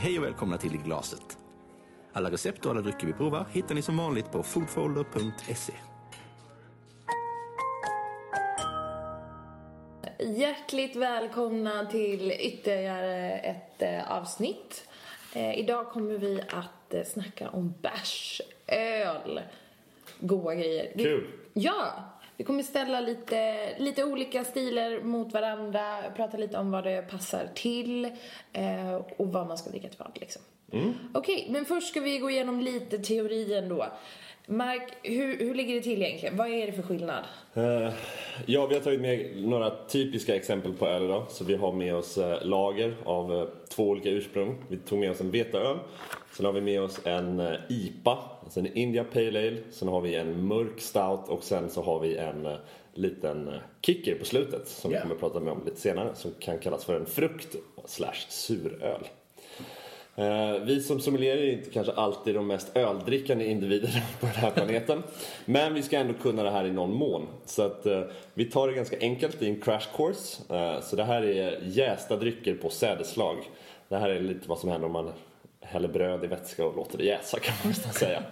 Hej och välkomna till I glaset. Alla recept och alla drycker vi provar hittar ni som vanligt på foodfolder.se. Hjärtligt välkomna till ytterligare ett eh, avsnitt. Eh, idag kommer vi att eh, snacka om bärs, öl, goa grejer. Kul. Ja! Vi kommer ställa lite, lite olika stilar mot varandra, prata lite om vad det passar till eh, och vad man ska dricka till vad liksom. Okej, men först ska vi gå igenom lite teorien då. Mark, hur, hur ligger det till egentligen? Vad är det för skillnad? Eh, ja, vi har tagit med några typiska exempel på öl idag. Så vi har med oss eh, lager av eh, två olika ursprung. Vi tog med oss en veteöl. Sen har vi med oss en IPA, alltså en India Pale Ale. Sen har vi en mörk stout och sen så har vi en liten kicker på slutet som Ja. vi kommer att prata med om lite senare som kan kallas för en frukt slash suröl. Eh, vi som sommelierer är inte kanske alltid de mest öldrickande individerna på den här planeten. Men vi ska ändå kunna det här i någon mån. Så att eh, vi tar det ganska enkelt i en crash course. Eh, så det här är jästa drycker på sädeslag. Det här är lite vad som händer om man häller bröd i vätska och låter det jäsa kan man nästan säga.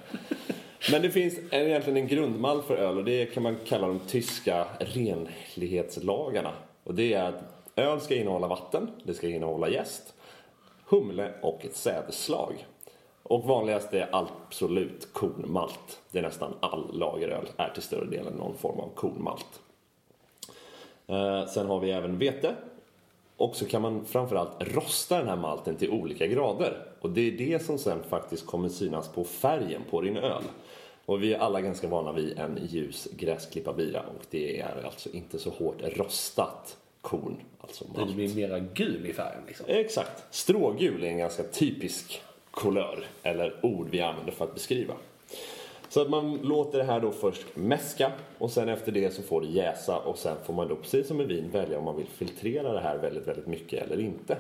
Men det finns egentligen en grundmall för öl och det kan man kalla de tyska renlighetslagarna. Och det är att öl ska innehålla vatten, det ska innehålla jäst, humle och ett sädesslag. Och vanligast är absolut kornmalt. Det är nästan all lageröl är till större delen någon form av kornmalt. Eh, sen har vi även vete. Och så kan man framförallt rosta den här malten till olika grader. Och det är det som sen faktiskt kommer synas på färgen på din öl. Och vi är alla ganska vana vid en ljus gräsklippabira och det är alltså inte så hårt rostat korn, alltså malt. Den blir mera gul i färgen liksom. Exakt. Strågul är en ganska typisk kulör eller ord vi använder för att beskriva. Så att man låter det här då först mäska och sen efter det så får det jäsa och sen får man då precis som med vin välja om man vill filtrera det här väldigt, väldigt mycket eller inte.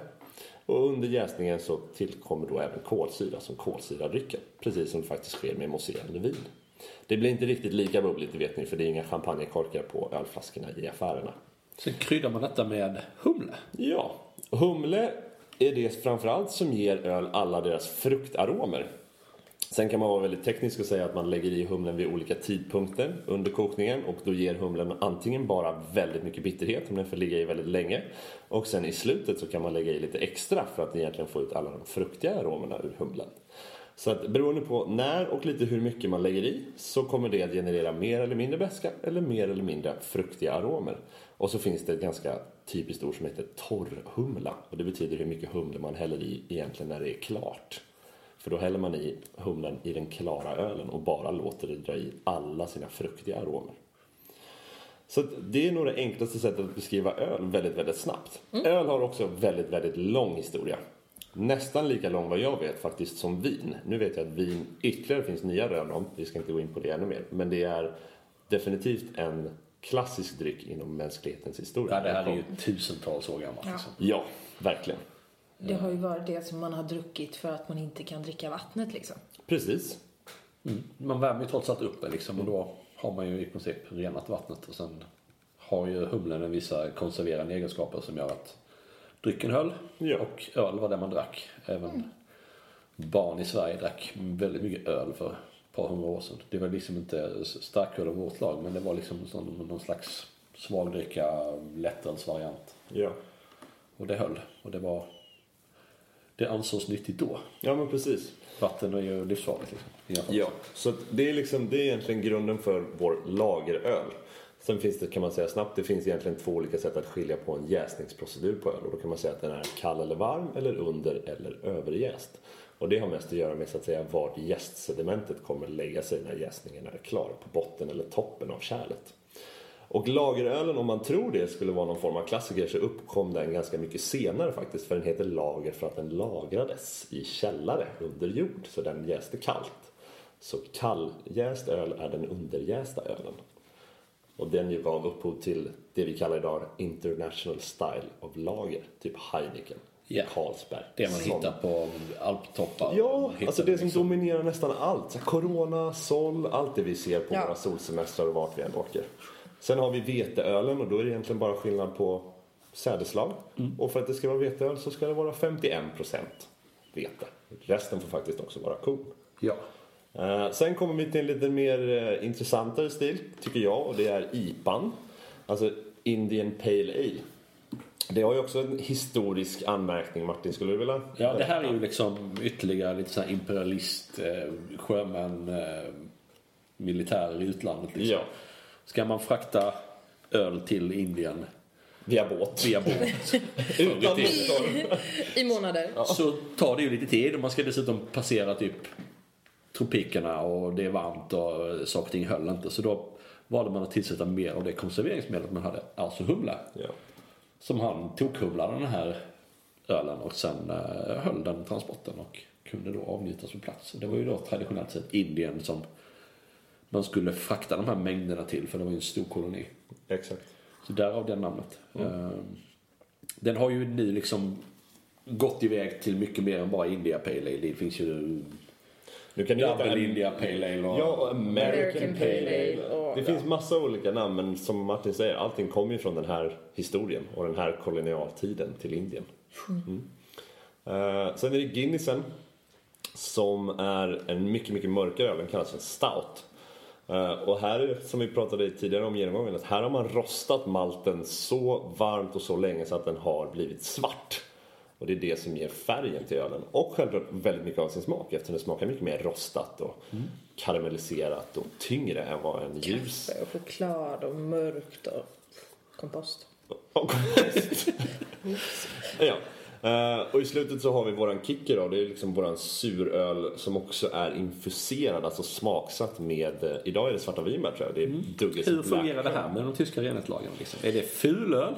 Och under jäsningen så tillkommer då även kolsyra som kolsyrar drycken. Precis som det faktiskt sker med mousserande vin. Det blir inte riktigt lika bubbligt, det vet ni, för det är inga champagnekorkar på ölflaskorna i affärerna. Sen kryddar man detta med humle. Ja, humle är det framförallt som ger öl alla deras fruktaromer. Sen kan man vara väldigt teknisk och säga att man lägger i humlen vid olika tidpunkter under kokningen och då ger humlen antingen bara väldigt mycket bitterhet om den får ligga i väldigt länge och sen i slutet så kan man lägga i lite extra för att egentligen få ut alla de fruktiga aromerna ur humlen. Så att beroende på när och lite hur mycket man lägger i så kommer det att generera mer eller mindre beska eller mer eller mindre fruktiga aromer. Och så finns det ett ganska typiskt ord som heter torrhumla och det betyder hur mycket humle man häller i egentligen när det är klart. För då häller man i humlen i den klara ölen och bara låter det dra i alla sina fruktiga aromer. Så det är nog det enklaste sättet att beskriva öl väldigt, väldigt snabbt. Öl har också väldigt, väldigt lång historia. Nästan lika lång vad jag vet faktiskt som vin. Nu vet jag att vin ytterligare finns nya rön om. Vi ska inte gå in på det ännu mer. Men det är definitivt en klassisk dryck inom mänsklighetens historia. Ja, det här är ju tusentals år gammalt. Ja. Liksom. Ja, verkligen. Det har ju varit det som man har druckit för att man inte kan dricka vattnet liksom. Precis. Man värmer ju trots allt upp det liksom och då har man ju i princip renat vattnet och sen har ju humlen en vissa konserverande egenskaper som gör att drycken höll Ja. och öl var det man drack. Även barn i Sverige drack väldigt mycket öl för par hundra år sedan. Det var liksom inte starköl av vårt lag men det var liksom någon slags svagdricka lättölsvariant. Ja. Och det höll och det var det ansågs nyttigt då. ja, men precis. Vatten är ju livsfarligt liksom. Ja, så det är liksom det är egentligen grunden för vår lageröl. Sen finns det, kan man säga snabbt, det finns egentligen två olika sätt att skilja på en jäsningsprocedur på öl. Och då kan man säga att den är kall eller varm eller under eller överjäst. Och det har mest att göra med så att säga vart jästsedimentet kommer lägga sig när jäsningen är klar, på botten eller toppen av kärlet. Och lagerölen, om man tror det skulle vara någon form av klassiker, så uppkom den ganska mycket senare faktiskt. För den heter lager för att den lagrades i källare under jord, så den jäste kallt. Så kalljäst öl är den underjästa ölen. Och den gav upphov till det vi kallar idag International Style of Lager, typ Heineken, Ja. Carlsberg. Det man Som- hittar på alptoppar. Ja, alltså det som liksom. dominerar nästan allt. Så Corona, Sol, allt det vi ser på Ja. våra solsemestrar och vart vi än åker. Sen har vi veteölen och då är det egentligen bara skillnad på sädeslag. Mm. Och för att det ska vara veteöl så ska det vara 51 procent. vete. Resten får faktiskt också vara korn. Ja. Eh, sen kommer vi till en lite mer eh, intressantare stil, tycker jag, och det är IPAn. Alltså Indian Pale Ale. Det har ju också en historisk anmärkning, Martin. Skulle du vilja? Ja, det här är ju liksom ytterligare lite så här imperialist, eh, sjömän, eh, militärer i utlandet. Liksom. Ja, Ska man frakta öl till Indien via båt. via båt Utan i. I månader. så tar det ju lite tid och man ska dessutom passera typ tropikerna och det är varmt och saker och ting höll inte. Så då valde man att tillsätta mer av det konserveringsmedlet man hade, alltså humle. Ja. Som han tokhumlade den här ölen och sen eh, höll den transporten och kunde då avnjutas på plats. Det var ju då traditionellt sett Indien som man skulle frakta de här mängderna till för det var ju en stor koloni. Exakt. Så därav det namnet. Eh, Den har ju nu liksom gått iväg till mycket mer än bara India Pale Ale. Det finns ju Nu kan du heta Double India Pale Ale och... Ja, American, American Pale Pale Ale. Och- Det finns massa olika namn, men som Martin säger, allting kommer ju från den här historien och den här kolonialtiden till Indien. Mm. Eh, sen är det Guinnessen som är en mycket, mycket mörkare öl. Den kallas för stout. Eh, och här, som vi pratade tidigare om genomgången, att här har man rostat malten så varmt och så länge så att den har blivit svart. Och det är det som ger färgen till ölen. Och självklart väldigt mycket av sin smak eftersom det smakar mycket mer rostat och karamelliserat och tyngre än vad en ljus... Och choklad och mörkt och kompost. Och- ja. Eh, och i slutet så har vi våran kicker då. Det är liksom våran suröl som också är infuserad, alltså smaksatt med, eh, idag är det svarta vinbär tror jag. Det är Douglas Hur Black. fungerar det här med de tyska renhetslagarna? Liksom? Är det fulöl?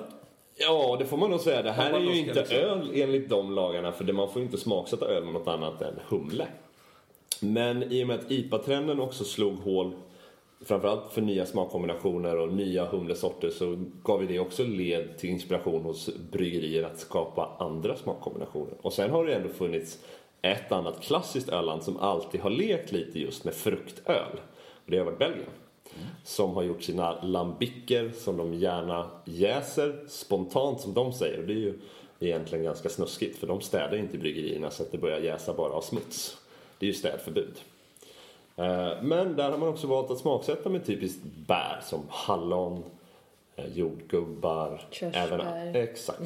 Ja, det får man nog säga. Det här är ju inte liksom- öl enligt de lagarna för man får inte smaksätta öl med något annat än humle. Men i och med att IPA-trenden också slog hål framförallt för nya smakkombinationer och nya humlesorter så gav ju det också led till inspiration hos bryggerier att skapa andra smakkombinationer. Och sen har det ändå funnits ett annat klassiskt ölland som alltid har lekt lite just med fruktöl. Och det har varit Belgien. Som har gjort sina lambicker som de gärna jäser spontant som de säger. Det är ju egentligen ganska snuskigt för de städar inte i bryggerierna så att det börjar jäsa bara av smuts. Det är ju städförbud. Eh, Men där har man också valt att smaksätta med typiskt bär som hallon, eh, jordgubbar. Körsbär. exakt.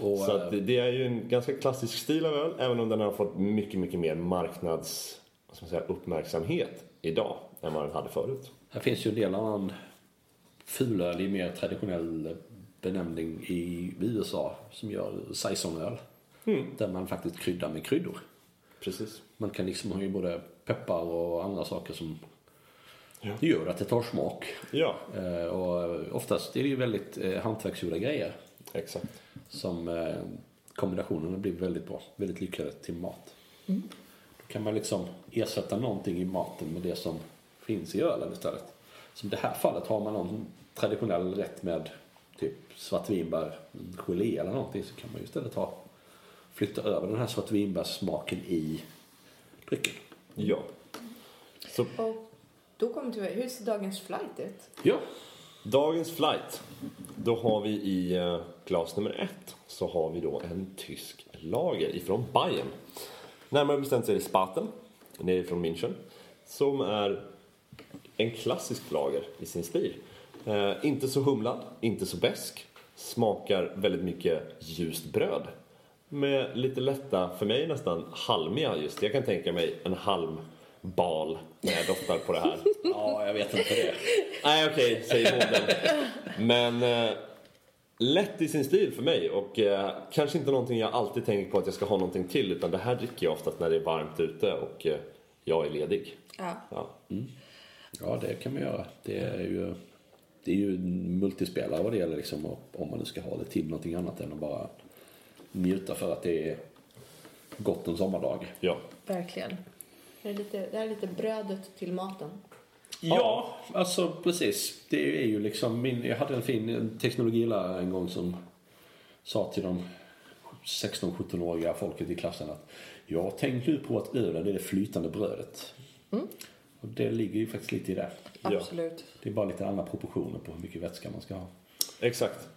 Och, Så eh, att det- det är ju en ganska klassisk stil av öl även om den har fått mycket, mycket mer marknads vad ska man säga, uppmärksamhet idag än vad den hade förut. Här finns ju en del annan fulöl i mer traditionell benämning i USA som gör saisonöl. Där man faktiskt kryddar med kryddor. Precis. Man kan liksom ha ju både peppar och andra saker som Ja. gör att det tar smak. Ja, Eh, och oftast är det ju väldigt eh, hantverksgjorda grejer exakt. som eh, kombinationerna blir väldigt bra. Väldigt lyckade till mat. Då kan man liksom ersätta någonting i maten med det som finns i ölen istället. Som i det här fallet har man någon traditionell rätt med typ svartvinbär, gelé eller någonting så kan man ju istället ha flytta över den här svartvinbärssmaken i drycken. Ja. Så Och då kommer vi hur ser dagens flight ut? Ja, dagens flight. Då har vi i eh, glas nummer ett så har vi då en tysk lager ifrån Bayern. Närmare bestämt så är det Spaten, nere från München. Som är en klassisk lager i sin stil. Eh, inte så humlad, inte så besk. Smakar väldigt mycket ljust bröd. Med lite lätta, för mig nästan halmiga just. Jag kan tänka mig en halmbal när jag doftar på det här. ja jag vet inte det. Nej okej, säger bonden. Men eh, lätt i sin stil för mig och eh, kanske inte någonting jag alltid tänker på att jag ska ha någonting till utan det här dricker jag oftast när det är varmt ute och eh, jag är ledig. Ja. Ja. Ja, det kan man göra. Det är ju, det är ju multispelare vad det gäller liksom, om man nu ska ha det till någonting annat än att bara njuta för att det är gott en sommardag. ja. Verkligen. Det är lite, det här är lite brödet till maten. Ja, alltså precis. Det är ju liksom min, jag hade en fin teknologilärare en gång som sa till de 16-17-åriga folket i klassen att jag tänkte nu på att ölen är det flytande brödet. Och det ligger ju faktiskt lite i det. Ja. Absolut. Det är bara lite andra proportioner på hur mycket vätska man ska ha. Exakt.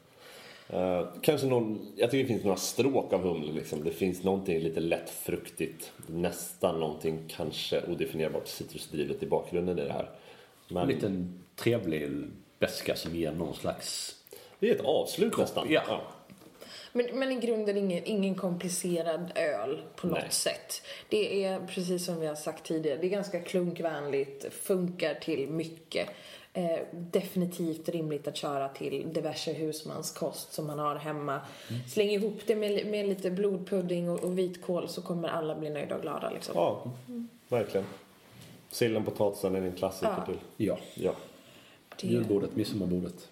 Eh, kanske någon, jag tycker det finns några stråk av humle liksom. Det finns någonting lite lätt fruktigt. Nästan någonting kanske odefinierbart citrusdrivet i bakgrunden i det här. En Men liten trevlig beska som ger någon slags... det är ett avslut nästan. ja. Men, men i grunden ingen, ingen komplicerad öl på något Nej. sätt. Det är precis som vi har sagt tidigare, det är ganska klunkvänligt, funkar till mycket. Eh, definitivt rimligt att köra till diverse husmanskost som man har hemma. Släng ihop det med, med lite blodpudding och, och vitkål så kommer alla bli nöjda och glada liksom. Ja, verkligen. Sillen, potatisen är en klassiker Ja. till. Ja. Ja. Det- Julbordet, midsommarbordet.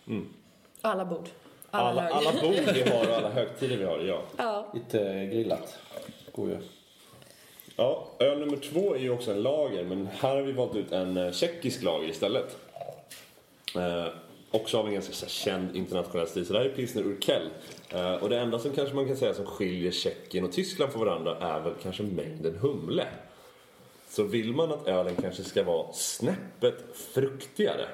Alla bord. Alla, Alla, bord vi har och alla högtider vi har, ja. Ja. Lite grillat. Går ju. Ja, öl nummer två är ju också en lager, men här har vi valt ut en eh, tjeckisk lager istället. Eh, också av en ganska här, känd internationell stil. Så det här är pilsner Urkel. Eh, och det enda som kanske man kan säga som skiljer Tjeckien och Tyskland från varandra är väl kanske mängden humle. Så vill man att ölen kanske ska vara snäppet fruktigare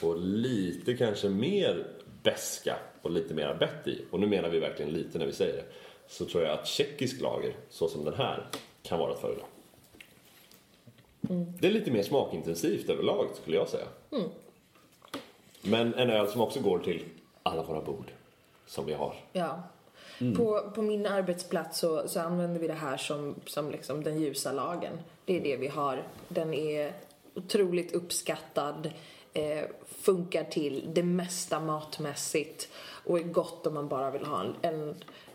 och lite kanske mer beska och lite mera bett i, och nu menar vi verkligen lite när vi säger det, så tror jag att tjeckisk lager, så som den här, kan vara att föredra. Det är lite mer smakintensivt överlag skulle jag säga. Men en öl som också går till alla våra bord som vi har. Ja. Mm. På, på min arbetsplats så, så använder vi det här som, som liksom den ljusa lagen. Det är det vi har. Den är otroligt uppskattad, eh, funkar till det mesta matmässigt och är gott om man bara vill ha en, en,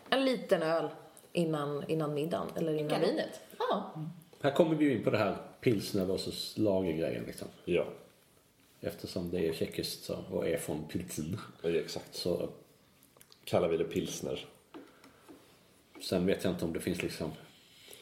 en liten öl innan, innan middagen eller innan vinet. Ja. Här kommer vi in på det här pilsner versus lagergrejen liksom. Ja, Eftersom det är tjeckiskt så- och är från Pilsen. är exakt. Så Kallar vi det pilsner. sen vet jag inte om det finns liksom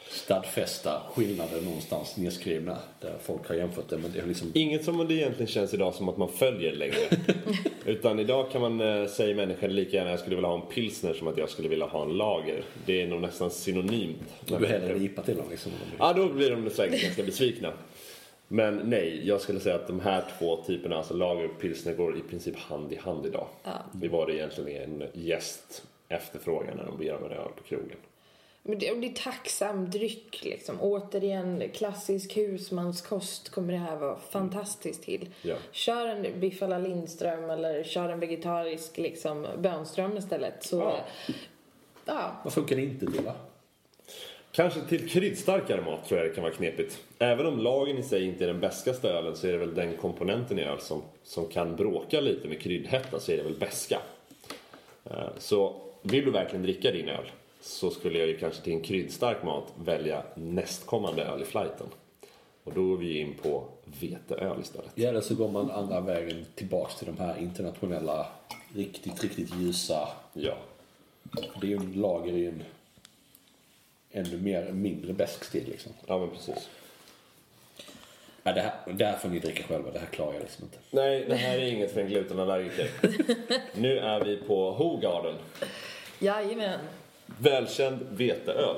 stadfästa skillnader någonstans nedskrivna där folk har jämfört det. Men det är liksom Inget som det egentligen känns idag som att man följer längre. Utan idag kan man eh, säga människan lika gärna jag skulle vilja ha en pilsner som att jag skulle vilja ha en lager. Det är nog nästan synonymt. du hellre en IPA till dem liksom. Ja, då blir de säkert ganska besvikna. Men nej, jag skulle säga att de här två typerna, alltså lager och pilsner, går i princip hand i hand idag. Det var det egentligen en gäst efterfrågan när de ber om en öl på krogen. Men det, är tacksam dryck liksom. Återigen, klassisk husmanskost kommer det här vara fantastiskt till. Ja. Kör en biff alla Lindström eller kör en vegetarisk liksom bönström istället. Så, ja. Ja. Vad funkar det inte till va? Kanske till kryddstarkare mat tror jag det kan vara knepigt. Även om lagen i sig inte är den bäskaste ölen så är det väl den komponenten i öl som, som kan bråka lite med kryddhetta så är det väl beska. Eh, Så vill du verkligen dricka din öl så skulle jag ju kanske till en kryddstark mat välja nästkommande öl i flighten. Och då går vi in på veteöl istället. Ja, eller så går man andra vägen tillbaks till de här internationella, riktigt, riktigt ljusa. Ja. Det är ju en lager i en ännu mer, mindre besk stil liksom. Ja, men precis. Ja, det, här, det här får ni dricka själva, det här klarar jag liksom inte. Nej, det här är inget för en glutenallergiker. nu är vi på Hogarden. Jajamän. Välkänd veteöl.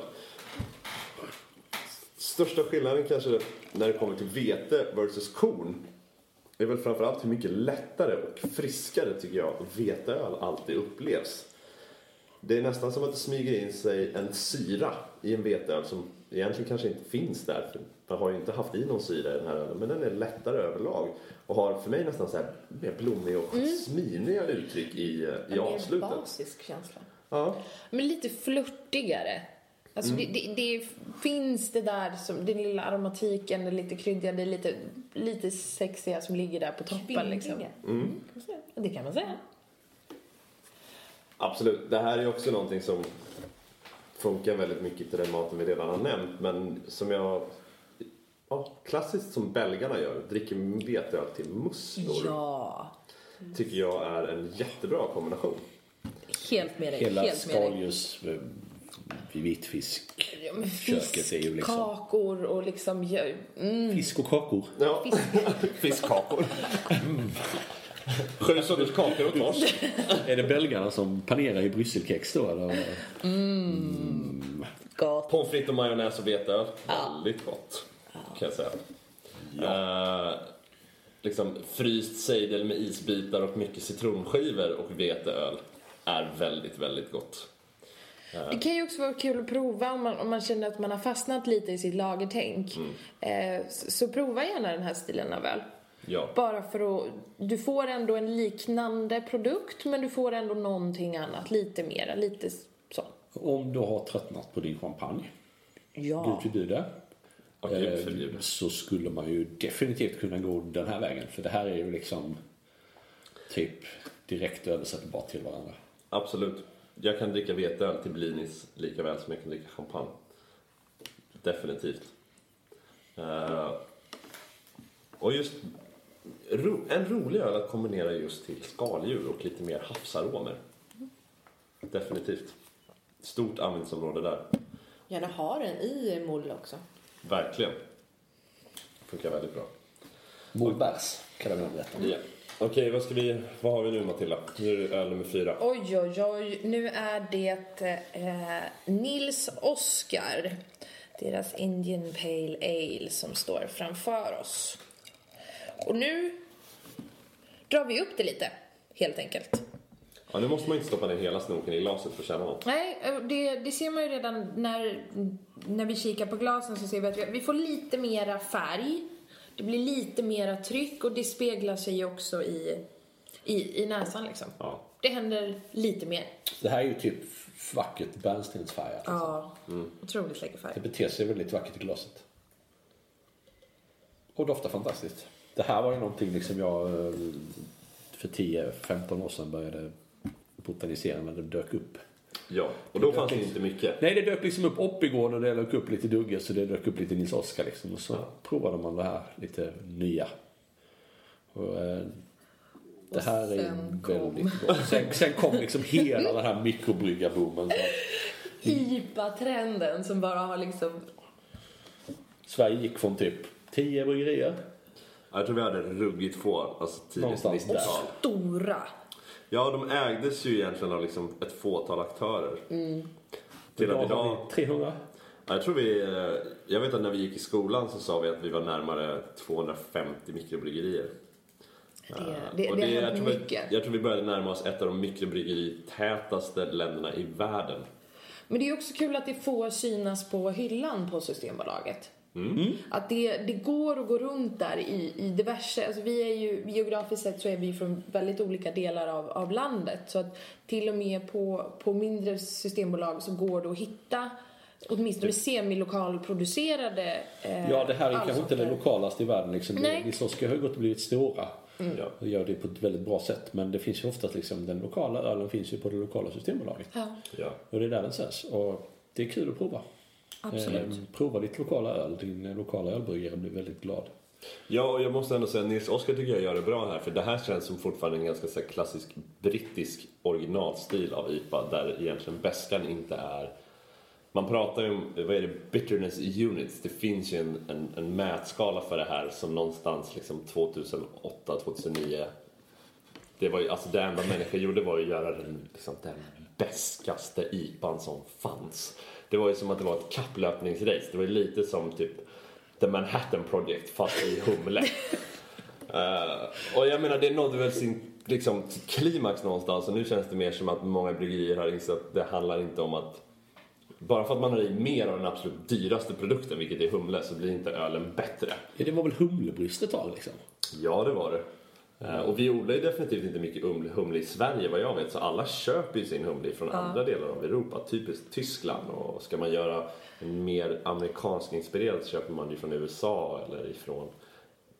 Största skillnaden kanske när det kommer till vete versus korn är väl framförallt hur mycket lättare och friskare tycker jag veteöl alltid upplevs. Det är nästan som att det smyger in sig en syra i en veteöl som egentligen kanske inte finns där. För man har ju inte haft i någon syra i den här ölen men den är lättare överlag och har för mig nästan så här mer blommig och jasminiga uttryck i, eh, i En avslutet. mer basisk känsla. Ja. Men lite flörtigare. Alltså det, det, det finns det där, som, den lilla aromatiken, det lite kryddiga, det är lite, lite sexiga som ligger där på toppen. Liksom. Kvinnliga. Det kan man säga. Absolut. Det här är också någonting som funkar väldigt mycket till den maten vi redan har nämnt. Men som jag... Ja, klassiskt som belgarna gör, dricker veteöl till musslor. Ja. Tycker jag är en jättebra kombination. Helt med dig. Hela helt skaldjurs, eh, vitfisk, Ja, köket är ju fisk, liksom... kakor och liksom... ja, Mm, Fisk och kakor. Ja, fiskkakor. Sju sorters kakor och torsk. Är det belgarna som panerar i brysselkex då eller? gott. Pommes frites och majonnäs och veteöl. Väldigt gott. Kan jag säga. Eh, liksom fryst sejdel med isbitar och mycket citronskivor och veteöl är väldigt, väldigt gott. Det kan ju också vara kul att prova om man, om man känner att man har fastnat lite i sitt lagertänk. Eh, så, så prova gärna den här stilen av öl. Ja. Bara för att, du får ändå en liknande produkt men du får ändå någonting annat, lite mera, lite så. Om du har tröttnat på din champagne, Ja. Gud förbjude, Och Gud eh, så skulle man ju definitivt kunna gå den här vägen. För det här är ju liksom typ direkt översättbart till varandra. Absolut. Jag kan dricka veteöl till blinis lika väl som jag kan dricka champagne. Definitivt. Eh, och just ro, en rolig öl att kombinera just till skaldjur och lite mer havsaromer. Definitivt. Stort användningsområde där. Gärna ha den i mull också. Verkligen. Funkar väldigt bra. Molbärs kan jag väl berätta. Ja. Okej, vad, ska vi, vad har vi nu Matilda? Nu är det öl nummer fyra. Oj, oj, oj. Nu är det eh, Nils Oskar, deras Indian Pale Ale, som står framför oss. Och nu drar vi upp det lite, helt enkelt. Ja, nu måste man inte stoppa ner hela snoken i glaset för att känna något. Nej, eh, det, det ser man ju redan när, när vi kikar på glasen så ser vi att vi, vi får lite mera färg. Det blir lite mera tryck och det speglar sig också i, i, i näsan liksom. Ja. Det händer lite mer. Det här är ju typ vackert bärnstensfärgat. Ja, otroligt läcker färg. Det beter sig väldigt vackert i glaset. Och doftar fantastiskt. Det här var ju någonting liksom jag eh, för 10-15 år sedan började botanisera när det dök upp. Ja, och då fanns det inte mycket. Nej, det dök liksom upp Oppigård och det dök upp lite Dugge så det dök upp lite Nils Oskar liksom. Och så provade man det här lite nya. Och, eh, det Och här är sen kom- väldigt gott. Sen, sen kom liksom hela den här mikrobryggarboomen. Så IPA-trenden som bara har liksom... Sverige gick från typ 10 bryggerier. Jag tror vi hade ruggigt få, alltså tidigt Någonstans 90-tal. Stora. Ja, de ägdes ju egentligen av liksom ett fåtal aktörer. Till att Idag har vi 300. Ja, Jag tror vi... eh, Jag vet att när vi gick i skolan så sa vi att vi var närmare 250 mikrobryggerier. Det, det, Och det, jag, tror vi, mycket. jag tror vi började närma oss ett av de mikrobrygeritätaste länderna i världen. Men det är också kul att det får synas på hyllan på Systembolaget. Mm. Att det, det går att gå runt där i, i diverse, alltså vi är ju, geografiskt sett så är vi från väldigt olika delar av, av landet. Så att till och med på, på mindre systembolag så går det att hitta åtminstone semilokalproducerade eh, Ja, det här är kanske inte det lokalaste i världen. Liksom. Nej. Nils Oskar har ju gått och blivit stora. Ja. Och gör det på ett väldigt bra sätt. Men det finns ju oftast liksom, den lokala ölen finns ju på det lokala systembolaget. Ja, Ja. Och det är där den säljs. Och det är kul att prova. Absolut. Eh, prova ditt lokala öl. Din lokala ölbryggare blir väldigt glad. Ja, och jag måste ändå säga att Nils Oskar tycker jag gör det bra här. För det här känns som fortfarande en ganska så här, klassisk brittisk originalstil av IPA. Där egentligen bäskan inte är... Man pratar ju om, vad är det, bitterness units. Det finns ju en, en, en mätskala för det här som någonstans liksom 2008, 2009. Det var ju, alltså det enda människor gjorde var att göra den, liksom, den bäskaste IPAn som fanns. Det var ju som att det var ett kapplöpningsrace. Det var ju lite som typ The Manhattan Project fast i humle. Eh, och jag menar det nådde väl sin liksom, klimax någonstans och nu känns det mer som att många bryggerier har insett att det handlar inte om att bara för att man har i mer av den absolut dyraste produkten, vilket är humle, så blir inte ölen bättre. Ja, det var väl humlebrist ett tag liksom. Ja, det var det. Eh, Och vi odlar ju definitivt inte mycket humle, i Sverige vad jag vet, så alla köper ju sin humle från andra delar av Europa, typiskt Tyskland. Och ska man göra en mer amerikansk inspirerad så köper man ju från USA eller ifrån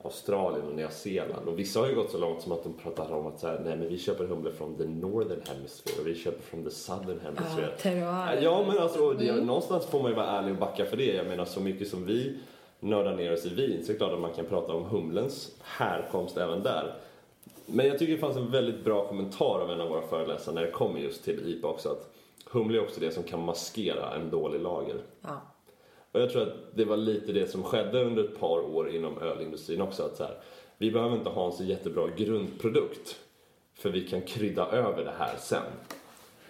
Australien och Nya Zeeland. Och vissa har ju gått så långt som att de pratar om att så här, nej men vi köper humle från the northern hemisphere och vi köper från the southern hemisphere. Terroir. Ja men alltså, det, någonstans får man ju vara ärlig och backa för det. Jag menar så mycket som vi nördar ner oss i vin så är det klart att man kan prata om humlens härkomst även där. Men jag tycker det fanns en väldigt bra kommentar av en av våra föreläsare när det kommer just till IPA också att humle är också det som kan maskera en dålig lager. Ja. Och jag tror att det var lite det som skedde under ett par år inom ölindustrin också. Att så här, vi behöver inte ha en så jättebra grundprodukt för vi kan krydda över det här sen.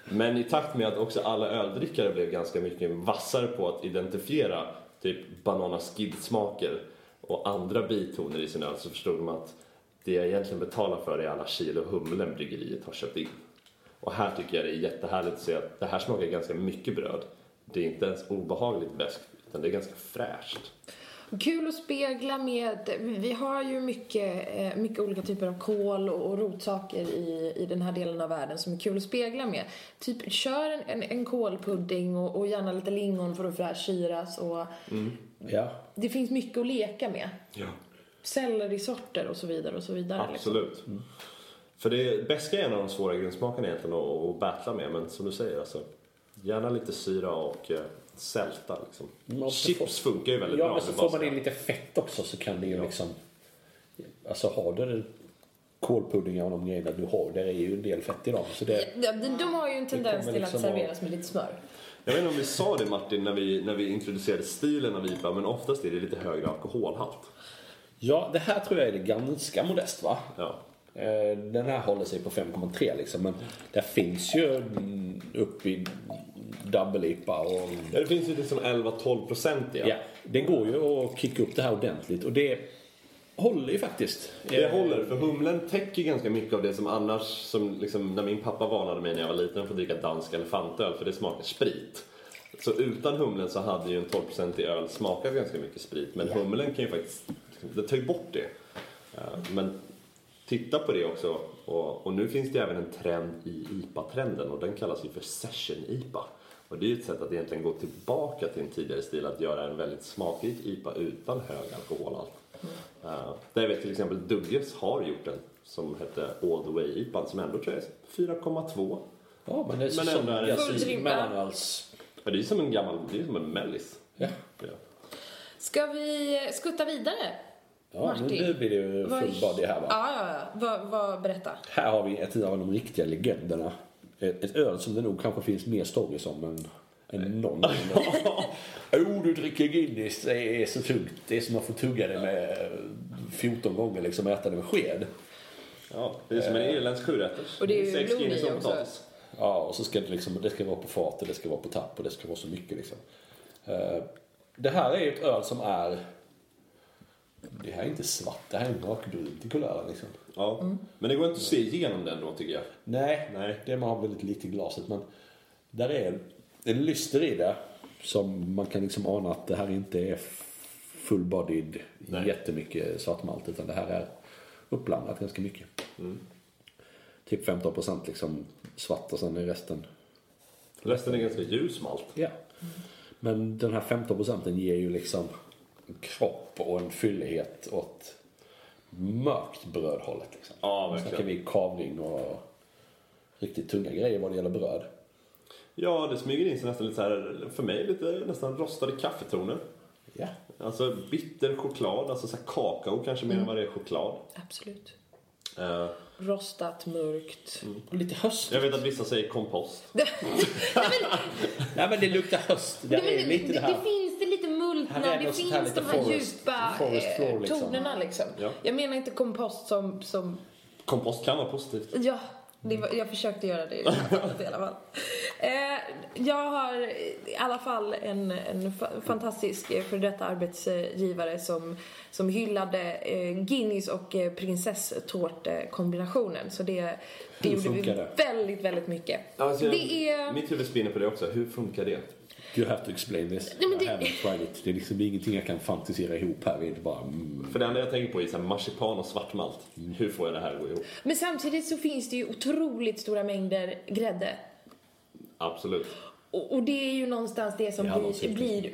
Men i takt med att också alla öldrickare blev ganska mycket vassare på att identifiera typ banana skid-smaker och andra bitoner i sin öl så förstod de att det jag egentligen betalar för är alla kilo humlen bryggeriet har köpt in. Och här tycker jag det är jättehärligt att se att det här smakar ganska mycket bröd. Det är inte ens obehagligt beskt, utan det är ganska fräscht. Kul att spegla med, vi har ju mycket, eh, mycket olika typer av kål och, rotsaker i, i den här delen av världen som är kul att spegla med. Typ, kör en, en, en kålpudding och, och gärna lite lingon för att fräschsyras och Ja. det finns mycket att leka med. Ja. Sellerisorter och så vidare och så vidare. liksom. Absolut. För det beska är en av de svåra grundsmakerna egentligen att, att battla med, men som du säger alltså. Gärna lite syra och eh, sälta liksom. Ja, Chips funkar ju väldigt Ja, bra. men så får man in lite fett också så kan det ju liksom... Alltså har du kålpuddingar och de grejerna du har, där är ju en del fett i dem. Så det, Ja, de, de har ju en tendens kommer till att liksom att- serveras med lite smör. Jag vet inte om vi sa det Martin när vi, när vi introducerade stilen av IPA, men oftast är det lite högre alkoholhalt. Ja, det här tror jag är det ganska modest va? Ja. Eh, Den här håller sig på 5,3 liksom. Men det finns ju upp i double-IPA och... Ja, det finns ju liksom 11-12 procent Ja. ja. det går ju att kicka upp det här ordentligt och det håller ju faktiskt. Det Eh, håller, för humlen täcker ganska mycket av det som annars, som liksom, när min pappa varnade mig när jag var liten för att dricka dansk elefantöl, för det smakar sprit. Så utan humlen så hade ju en 12% öl smakat ganska mycket sprit, men humlen kan ju faktiskt, det tar ju bort det. Eh, Men titta på det också, och, och nu finns det även en trend i IPA-trenden och den kallas ju för Session-IPA. Och det är ju ett sätt att egentligen gå tillbaka till en tidigare stil, att göra en väldigt smakrik IPA utan hög alkoholhalt. Uh, där jag vet till exempel Dugges har gjort en som hette All the way IPA som ändå tror jag är 4,2. Ja, men det är Men som ändå är det- alltså, Fullt rimligt. mellanöls... Ja, det är som en gammal, det är som en mellis. Ja. Ja. Ska vi skutta vidare? Ja, men Martin. nu blir det ju Vad- full body här va? Ja, ja, ja. Vad, vad, berätta. Här har vi ett av de riktiga legenderna. Ett, ett öl som det nog kanske finns mer stories om än, än någon. oh, du dricker Guinness, det är så tungt. Det är som att få tugga det med eh, 14 gånger, liksom äta det med sked. ja, det är som en irländsk sjurätters. Och det är ju Sex Guinness i och också. potatis. Ja, och så ska det liksom, det ska vara på fat och det ska vara på tapp och det ska vara så mycket liksom. Eh, Det här är ju ett öl som är... Det här är inte svart, det här är mörkbrunt i kulören liksom. Ja. Men det går inte att se igenom den då tycker jag. Nej, Nej. det man har väldigt lite i glaset. Men där är en lyster i det som man kan liksom ana att det här inte är full-bodied Nej. jättemycket svartmalt utan det här är uppblandat ganska mycket. Mm. Typ 15 procent liksom svart och sen är resten Resten är ganska ljus malt. Ja. Men den här 15 procenten ger ju liksom en kropp och en fyllighet åt mörkt brödhållet. Liksom. Ja, Snackar verkligen. vi kavling och riktigt tunga grejer vad det gäller bröd. Ja, det smyger in sig nästan lite så här, för mig lite nästan rostade kaffetoner. Ja. Alltså bitter choklad, alltså så här kakao kanske mer än vad det är choklad. Absolut. Eh, Rostat, mörkt. Och lite höst. jag vet att vissa säger kompost. Nej men det luktar höst. Det Nej, är men lite det här. det finns det lite multna, Här är det finns de här forest- djupa forest eh, floor, liksom. tonerna liksom. Ja. Jag menar inte kompost som, som Kompost kan vara positivt. Ja, var, jag försökte göra det i alla fall. Eh, jag har i alla fall en, en fa- fantastisk eh, för detta arbetsgivare som, som hyllade eh, Guinness och eh, prinsesstårtkombinationen. Så det, det Hur gjorde vi det? väldigt, väldigt mycket. Alltså, det är... Mitt huvud spinner på det också. Hur funkar det? You have to explain this. Nej, men I det- haven't tried it. Det är liksom ingenting jag kan fantisera ihop här. Det är bara... Mm. För det enda jag tänker på är så här marsipan och svartmalt. Hur får jag det här att gå ihop? Men samtidigt så finns det ju otroligt stora mängder grädde. Absolut. Och, och det är ju någonstans det som Det är blir, blir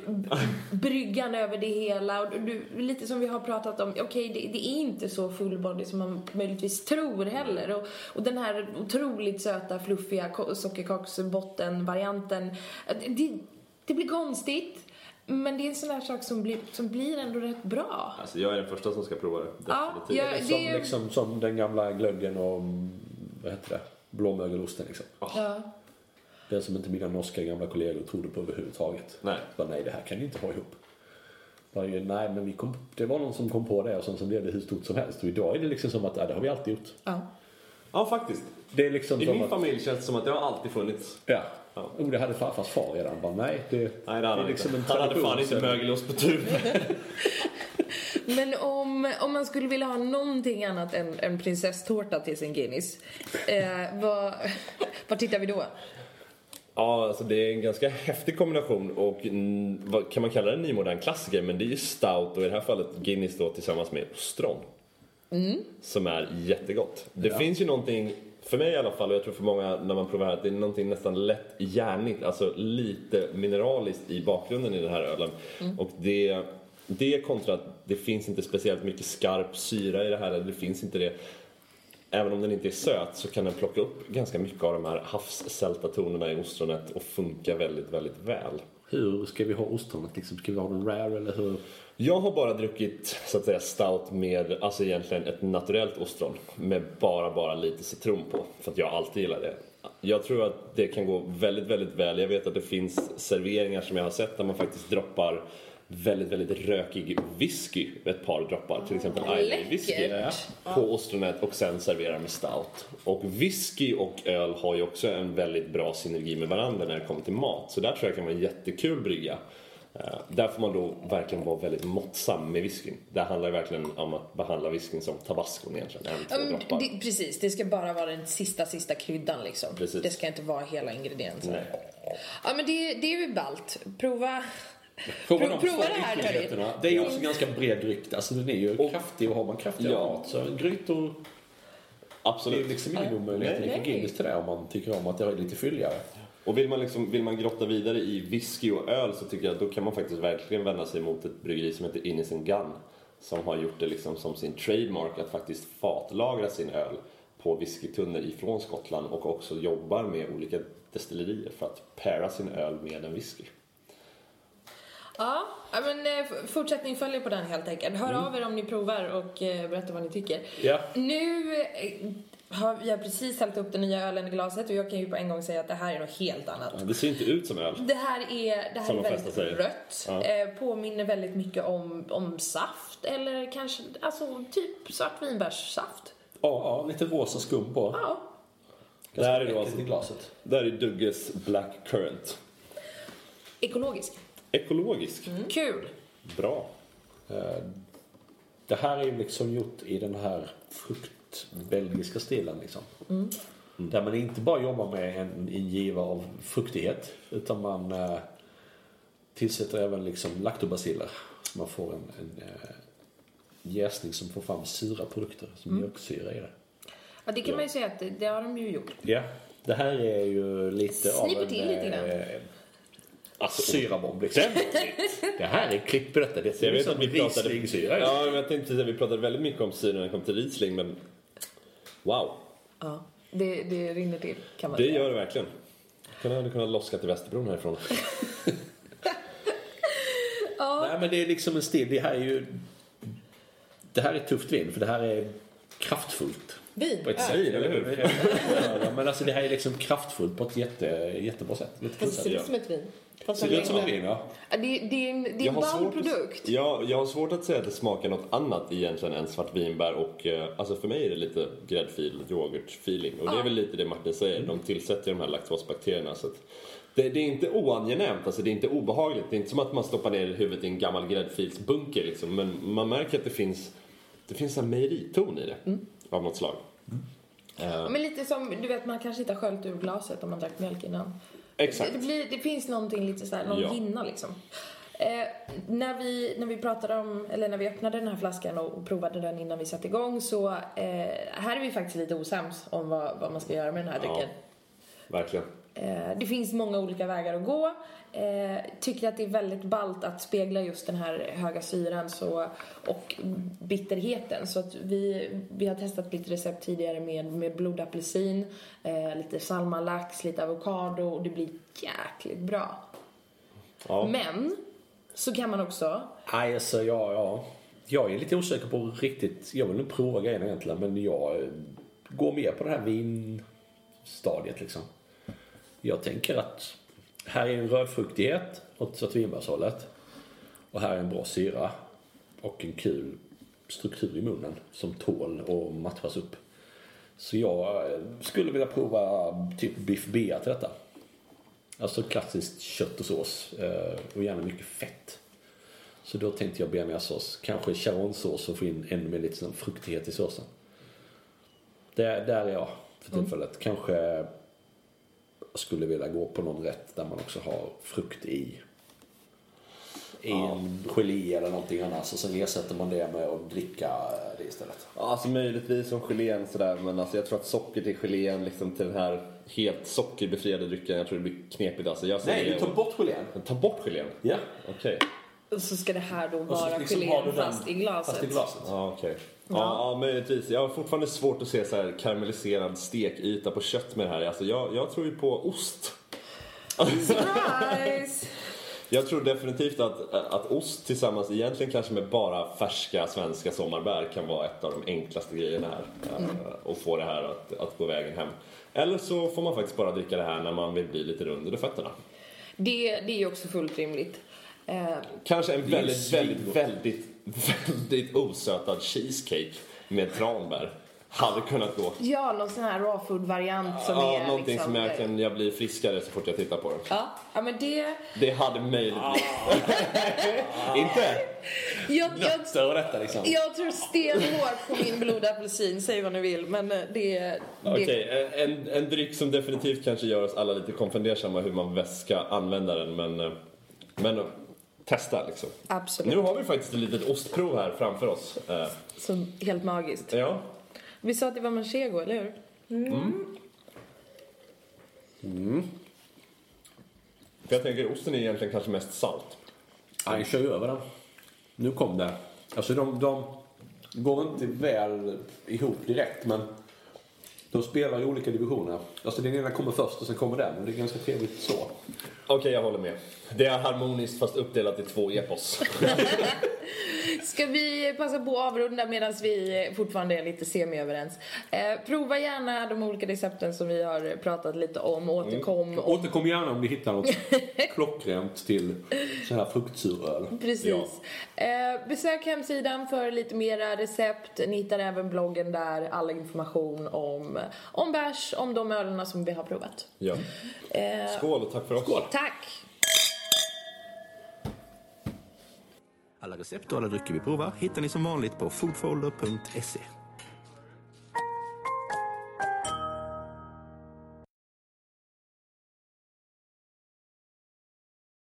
bryggan över det hela. Och du, lite som vi har pratat om, okej det, det är inte så fullbody som man möjligtvis tror heller. Och, och den här otroligt söta, fluffiga sockerkaksbotten-varianten, det, det blir konstigt. Men det är en sån här sak som blir, som blir ändå rätt bra. Alltså jag är den första som ska prova det. Ja, jag- Som, det- liksom, som den gamla glöggen och... Vad heter det? Blåmögelosten liksom. Ja. Den som inte mina norska gamla kollegor trodde på överhuvudtaget. Nej. Bara, nej, det här kan ju inte ha ihop. Bara, nej, men vi kom, det var någon som kom på det och sen så blev det hur stort som helst. Och idag är det liksom som att, ja, det har vi alltid gjort. ja. Ja, faktiskt. Det är liksom I som min att, familj känns det som att det har alltid funnits. ja. Ja. Oh, det hade farfars far redan. Bara, nej, det, Nej, det hade är liksom inte. en Han hade fan tradition inte mögelost på tur. Men om, om man skulle vilja ha någonting annat än en prinsesstårta till sin Guinness. Eh, vad, Vad tittar vi då? Ja, alltså det är en ganska häftig kombination och vad kan man kalla det en nymodern klassiker? Men det är ju stout och i det här fallet Guinness då tillsammans med ostron. Som är jättegott. Det finns ju någonting, för mig i alla fall och jag tror för många när man provar att det är någonting nästan lätt järnigt, alltså lite mineraliskt i bakgrunden i den här ölen. Och det, det kontra att det finns inte speciellt mycket skarp syra i det här, eller det finns inte det. Även om den inte är söt så kan den plocka upp ganska mycket av de här havssältatonerna i ostronet och funka väldigt, väldigt väl. Hur ska vi ha ostronet liksom? Ska vi ha den rare eller hur? Jag har bara druckit så att säga stout med, alltså egentligen ett naturellt ostron med bara, bara lite citron på. För att jag alltid gillar det. Jag tror att det kan gå väldigt, väldigt väl. Jag vet att det finns serveringar som jag har sett där man faktiskt droppar väldigt, väldigt rökig whisky, ett par droppar, till exempel Islay whisky på ostronet och sen serverar med stout. Och whisky och öl har ju också en väldigt bra synergi med varandra när det kommer till mat. Så där tror jag kan vara en jättekul brygga. Eh, Där får man då verkligen vara väldigt måttsam med whiskyn. Det handlar verkligen om att behandla whiskyn som tabascon egentligen, en, droppar. det, precis, det ska bara vara den sista, sista kryddan liksom. Precis. Det ska inte vara hela ingrediensen. Nej. Ja men det, det är ju ballt. Prova. Prova, Pro- prova det här. Det är ju också ganska bred dryck. Alltså den är ju kraftig och har man kraftiga Ja. mat så grytor det är Absolut. liksom ingen omöjlighet att Nej. dricka Guinness till det om man tycker om att det är lite fylligare. Och vill man, liksom, vill man grotta vidare i whisky och öl så tycker jag att då kan man faktiskt verkligen vända sig mot ett bryggeri som heter Innocent Gun. Som har gjort det liksom som sin trademark att faktiskt fatlagra sin öl på whiskytunnor ifrån Skottland och också jobbar med olika destillerier för att para sin öl med en whisky. Ja, ja, men eh, fortsättning följer på den helt enkelt. Hör av er om ni provar och eh, berätta vad ni tycker. Ja. Nu eh, har har precis hällt upp den nya ölen i glaset och jag kan ju på en gång säga att det här är något helt annat. Det ser inte ut som öl. Det här är, det här Som är väldigt säger. rött. Ja. Påminner väldigt mycket om, om saft eller kanske alltså typ svartvinbärssaft. Ja, ja, lite rosa skum på. Ja. Det här är då alltså, i glaset. det här är Dugges Black Currant. Ekologisk. Ekologisk. Kul. Bra. Eh, Det här är liksom gjort i den här fruktbelgiska stilen liksom. Där man inte bara jobbar med en, en giva av fruktighet utan man eh, tillsätter även liksom laktobaciller. Man får en, en eh, jäsning som får fram sura produkter som mjölksyra i det. Ja, det kan man ju säga att det, det har de ju gjort. Ja, det här är ju lite Snipper av en till lite grann. Alltså, syrabomb liksom. det här är klipp på detta. Det är jag vet som att vi pratade, Riesling-syra. ja, men jag tänkte att vi pratade väldigt mycket om syra när det kom till Riesling, men wow. Ja. Det, det rinner till kan man Det säga. gör det verkligen. Jag hade kunnat loska till Västerbron härifrån. Nej men det är liksom en stil. Det här är ju... Det här är tufft vin för det här är kraftfullt. Vin. På ett sätt. Vin, eller hur? Ja, men alltså det här är liksom kraftfullt på ett jätte, jättebra sätt. Det ser ut som ett vin. Fast Ser det det ut som ett vin ja. Ja, Det, det är en, det är en svårt produkt. att, ja, jag har svårt att säga att det smakar något annat egentligen än svartvinbär och eh, alltså för mig är det lite gräddfil, yoghurt-feeling och det är väl lite det Martin säger, de tillsätter de här laktosbakterierna så det, det är inte oangenämt, alltså det är inte obehagligt, det är inte som att man stoppar ner huvudet i en gammal gräddfilsbunker liksom men man märker att det finns, det finns en mejeriton i det av något slag. Ja, Men lite som, du vet man kanske inte har sköljt ur glaset om man drack mjölk innan. Exakt. Det, blir, det finns någonting lite sådär, någon Ja. hinna liksom. Eh, när, vi, när vi pratade om, eller när vi öppnade den här flaskan och, och provade den innan vi satte igång så eh, här är vi faktiskt lite osams om vad, vad man ska göra med den här Ja. drycken. Verkligen. Eh, det finns många olika vägar att gå. Eh, tycker att det är väldigt ballt att spegla just den här höga syran så, och bitterheten. Så att vi, vi har testat lite recept tidigare med, med blodapelsin, eh, lite salmalax, lite avokado och det blir jäkligt bra. Ja. Men så kan man också Nej, alltså ja, ja. Jag är lite osäker på riktigt. Jag vill nog prova grejerna egentligen men jag går med på det här vinstadiet liksom. Jag tänker att här är en rödfruktighet åt svartvinbärshållet. Och här är en bra syra. Och en kul struktur i munnen som tål att matchas upp. Så jag eh, skulle vilja prova typ biff bea till detta. Alltså klassiskt kött och sås. eh, Och gärna mycket fett. Så då tänkte jag bearnaisesås. Kanske charonsås och få in ännu mer lite sån fruktighet i såsen. Där, där är jag för tillfället. Kanske skulle vilja gå på någon rätt där man också har frukt i. I en gelé eller någonting annat och sen ersätter man det med att dricka det istället. Ja, Alltså möjligtvis som gelén sådär, men alltså jag tror att socker till gelén, liksom till den här helt sockerbefriade drycken, jag tror det blir knepigt alltså. Jag säger, Nej, du tar bort gelén. Ta bort gelén? Ja. Okej. Och så ska det här då vara liksom gelén fast i glaset. Fast i glaset. Ja, okej. Ja. ja, möjligtvis. Jag har fortfarande svårt att se så här karamelliserad stekyta på kött med det här. Alltså, jag, jag tror ju på ost. Surprise! Jag tror definitivt att, att ost tillsammans egentligen kanske med bara färska svenska sommarbär kan vara ett av de enklaste grejerna här. Mm. Och få det här att, att gå vägen hem. Eller så får man faktiskt bara dricka det här när man vill bli lite rund under fötterna. Det, det är ju också fullt rimligt. Eh, Kanske en väldigt, väldigt, väldigt, väldigt osötad cheesecake med tranbär. Hade kunnat gå. ja, någon sån här raw food-variant som Ja, är någonting liksom... som jag kan, jag blir friskare så fort jag tittar på den. Ja, ja men det... Det hade möjligtvis. Inte? Jag, jag, och detta liksom. jag tror stenhårt på min blodapelsin, säg vad ni vill, men eh, det... det Okej, en, en dryck som definitivt kanske gör oss alla lite konfundersamma hur man bäst ska använda den, men, eh, men eh, testa liksom. Absolut. Nu har vi faktiskt ett litet ostprov här framför oss. Eh, Så helt magiskt. Ja, Vi sa att det var manchego, eller hur? för jag tänker osten är egentligen kanske mest salt. Han kör ju över den. Nu kom det. Alltså de, de går inte väl ihop direkt men de spelar i olika divisioner. Alltså den ena kommer först och sen kommer den. Och det är ganska trevligt så. Okej, jag håller med. Det är harmoniskt fast uppdelat i två epos. Ska vi passa på att avrunda medan vi fortfarande är lite semi-överens? Eh, prova gärna de olika recepten som vi har pratat lite om. Återkom. om Återkom gärna om ni hittar något klockrent till så här fruktsuröl. Precis. Eh, besök hemsidan för lite mera recept. Ni hittar även bloggen där, all information om, om bärs, om de ölerna som vi har provat. Ja. Eh, Skål och tack för oss. Skål. tack! Alla recept och alla drycker vi provar hittar ni som vanligt på foodfolder.se.